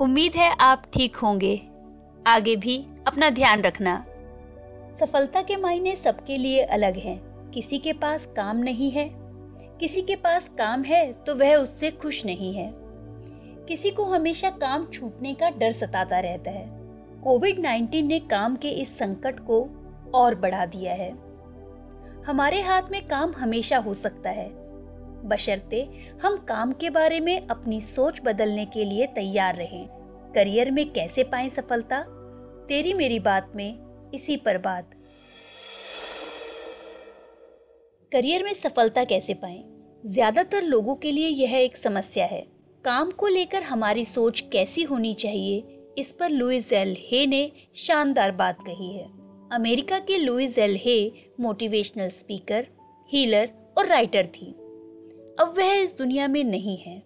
उम्मीद है आप ठीक होंगे। आगे भी अपना ध्यान रखना। सफलता के मायने सबके लिए अलग हैं। किसी के पास काम नहीं है। किसी के पास काम है तो वह उससे खुश नहीं है। किसी को हमेशा काम छूटने का डर सताता रहता है। कोविड 19 ने काम के इस संकट को और बढ़ा दिया है। हमारे हाथ में काम हमेशा हो सकता है। बशर्ते हम काम के बारे में अपनी सोच बदलने के लिए तैयार रहें। करियर में कैसे पाएँ सफलता? तेरी मेरी बात में इसी पर बात। करियर में सफलता कैसे पाएँ? ज़्यादातर लोगों के लिए यह एक समस्या है। काम को लेकर हमारी सोच कैसी होनी चाहिए, इस पर लुइस एल हे ने शानदार बात कही है। अमेरिका के Louise L Hay motivational speaker, healer और राइटर थी। अब वह इस दुनिया में नहीं है।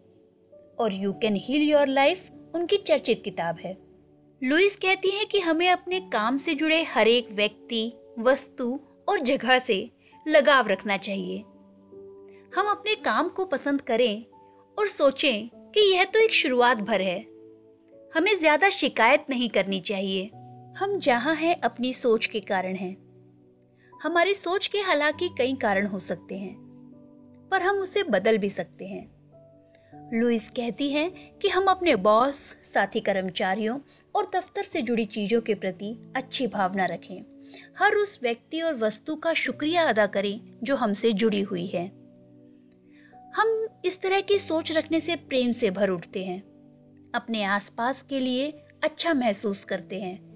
और you can heal your life उनकी चर्चित किताब है। लुइस कहती है कि हमें अपने काम से जुड़े हर एक व्यक्ति, वस्तु और जगह से लगाव रखना चाहिए। हम अपने काम को पसंद करें और सोचें कि यह तो एक शुरुआत भर है। हमें ज़्यादा शिकायत नहीं करनी चाहिए। हम जहाँ हैं, अपनी सोच के कारण हैं। हमारी सोच के हालाँकि कई कारण हो सकते हैं। पर हम उसे बदल भी सकते हैं। लुइस कहती हैं कि हम अपने बॉस, साथी कर्मचारियों और दफ्तर से जुड़ी चीज़ों के प्रति अच्छी भावना रखें। हर उस व्यक्ति और वस्तु का शुक्रिया अदा करें जो हमसे जुड़ी हुई है। हम इस तरह की सोच रखने से प्रेम से भर उठते हैं। अपने आसपास के लिए अच्छा महसूस करते हैं।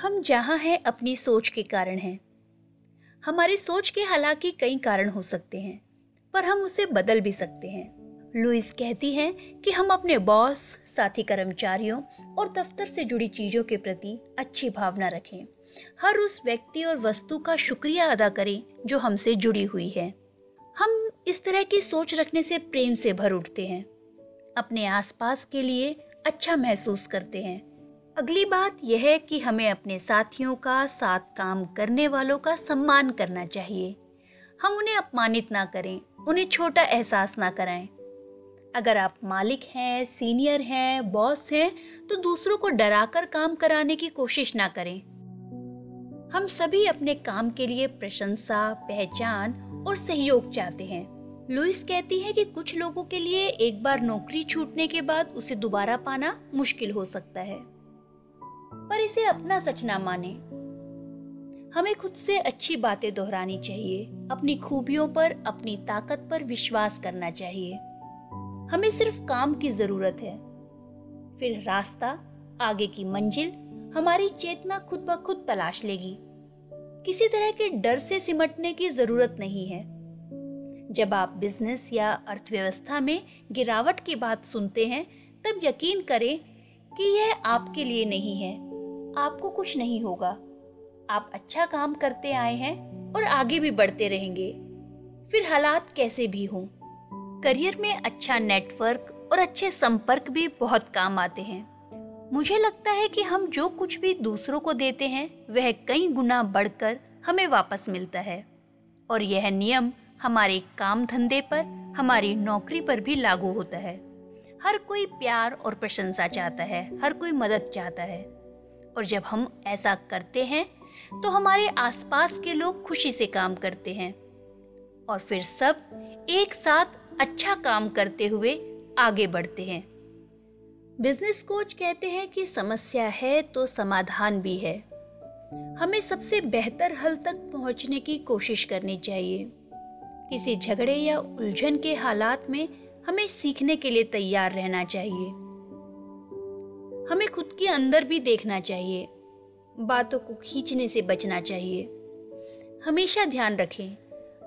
हम जहाँ हैं अपनी सोच के कारण हैं। हमारी सोच के हालाँकि कई कारण हो सकते हैं। पर हम उसे बदल भी सकते हैं। लुइस कहती हैं कि हम अपने बॉस, साथी कर्मचारियों और दफ्तर से जुड़ी चीज़ों के प्रति अच्छी भावना रखें। हर उस व्यक्ति और वस्तु का शुक्रिया अदा करें जो हमसे जुड़ी हुई है। हम इस तरह की सोच रखने से प्रेम से भर उठते हैं। अपने आसपास के लिए अच्छा महसूस करते हैं। अगली बात यह है कि हमें अपने साथियों का साथ काम करने वालों का सम्मान करना चाहिए। हम उन्हें अपमानित ना करें उन्हें छोटा एहसास ना कराएँ। अगर आप मालिक हैं, सीनियर हैं, बॉस हैं तो दूसरों को डराकर काम कराने की कोशिश ना करें। हम सभी अपने काम के लिए प्रशंसा, पहचान और सहयोग चाहते हैं। लुइस कहती है कि कुछ लोगों के लिए एक बार नौकरी छूटने के बाद उसे दोबारा पाना मुश्किल हो सकता है। पर इसे अपना सच ना माने। हमें खुद से अच्छी बातें दोहरानी चाहिए, अपनी खूबियों पर, अपनी ताकत पर विश्वास करना चाहिए। हमें सिर्फ़ काम की ज़रूरत है। फिर रास्ता, आगे की मंजिल, हमारी चेतना खुद ब खुद तलाश लेगी। किसी तरह के डर से सिमटने की ज़रूरत नहीं है। जब आप बिज़नेस या अर्थव्यवस्था में गिरावट की बात सुनते हैं, तब यकीन करें कि यह आपके लिए नहीं है। आपको कुछ नहीं होगा। आप अच्छा काम करते आए हैं और आगे भी बढ़ते रहेंगे। फिर हालात कैसे भी हों। करियर में अच्छा नेटवर्क और अच्छे संपर्क भी बहुत काम आते हैं। मुझे लगता है कि हम जो कुछ भी दूसरों को देते हैं, वह कई गुना बढ़कर हमें वापस मिलता है। और यह नियम हमारे काम धंधे पर, हमारी नौकरी पर भी लागू होता है। हर कोई प्यार और प्रशंसा चाहता है, हर कोई मदद चाहता है। और जब हम ऐसा करते हैं तो हमारे आसपास के लोग खुशी से काम करते हैं। और फिर सब एक साथ अच्छा काम करते हुए आगे बढ़ते हैं। बिज़नेस कोच कहते हैं कि समस्या है तो समाधान भी है। हमें सबसे बेहतर हल तक पहुँचने की कोशिश करनी चाहिए। किसी झगड़े या उलझन के हालात में हमें सीखने के लिए तैयार रहना चाहिए। हमें खुद के अंदर भी देखना चाहिए। बातों को खींचने से बचना चाहिए। हमेशा ध्यान रखें,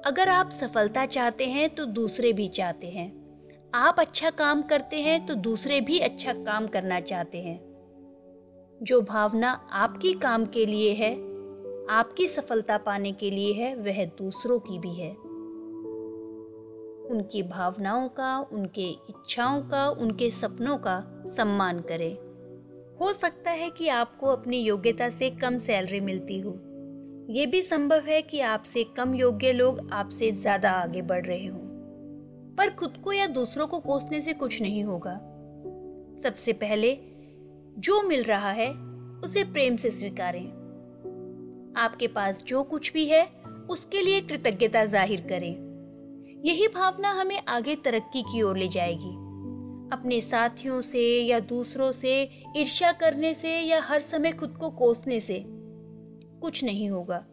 अगर आप सफलता चाहते हैं तो दूसरे भी चाहते हैं। आप अच्छा काम करते हैं तो दूसरे भी अच्छा काम करना चाहते हैं। जो भावना आपकी काम के लिए है, आपकी सफलता पाने के लिए है, वह दूसरों की भी है। उनकी भावनाओं का, उनके इच्छाओं का, उनके सपनों का सम्मान करें। हो सकता है कि आपको अपनी योग्यता से कम सैलरी मिलती हो। ये भी संभव है कि आपसे कम योग्य लोग आपसे ज़्यादा आगे बढ़ रहे हों। पर खुद को या दूसरों को कोसने से कुछ नहीं होगा। सबसे पहले, जो मिल रहा है, उसे प्रेम से स्वीकारें। आपके पास जो कुछ भी है, उसके लिए कृतज्ञता ज़ाहिर करें। यही भावना हमें आगे तरक्की की ओर ले जाएगी। अपने साथियों से या दूसरों से, ईर्ष्या करने से या हर समय खुद को कोसने से, कुछ नहीं होगा।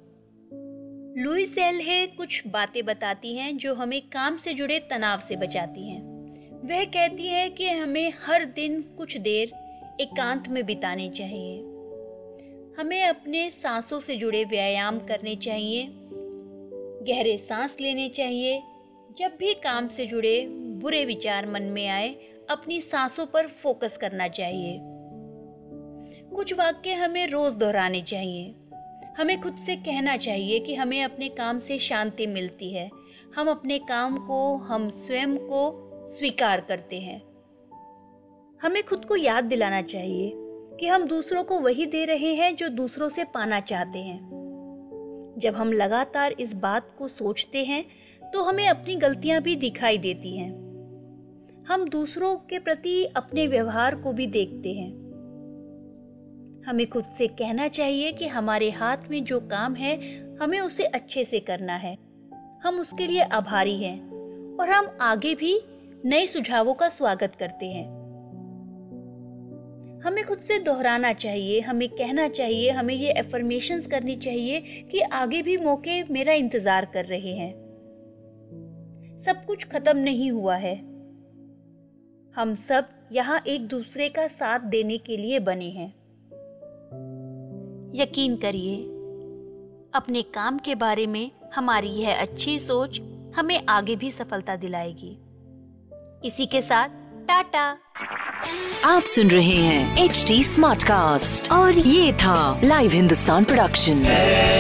लुइस एल कुछ बातें बताती हैं जो हमें काम से जुड़े तनाव से बचाती हैं। वह कहती है कि हमें हर दिन कुछ देर एकांत में बिताने चाहिए। हमें अपने सांसों से जुड़े व्यायाम करने चाहिए, गहरे सांस लेने चाहिए, जब भी काम से जुड़े बुरे विचार मन में आए अपनी सांसों पर फोकस करना चाहिए। कुछ वाक्य हमें रोज दोहराने चाहिए। हमें खुद से कहना चाहिए कि हमें अपने काम से शांति मिलती है। हम अपने काम को, हम स्वयं को स्वीकार करते हैं। हमें खुद को याद दिलाना चाहिए कि हम दूसरों को वही दे रहे हैं जो दूसरों से पाना चाहते हैं। जब हम लगातार इस बात को सोचते हैं तो हमें अपनी गलतियाँ भी दिखाई देती हैं। हम दूसरों के प्रति अपने व्यवहार को भी देखते हैं। हमें खुद से कहना चाहिए कि हमारे हाथ में जो काम है, हमें उसे अच्छे से करना है। हम उसके लिए आभारी हैं और हम आगे भी नए सुझावों का स्वागत करते हैं। हमें खुद से दोहराना चाहिए, हमें कहना चाहिए, हमें ये एफर्मेशन करनी चाहिए कि आगे भी मौके मेरा इंतज़ार कर रहे हैं। सब कुछ खत्म नहीं हुआ है। हम सब यहाँ एक दूसरे का साथ देने के लिए बने हैं। यकीन करिए अपने काम के बारे में हमारी यह अच्छी सोच हमें आगे भी सफलता दिलाएगी। इसी के साथ टाटा। आप सुन रहे हैं एच डी स्मार्ट कास्ट और ये था live Hindustan production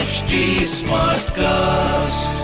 HD Smartcast.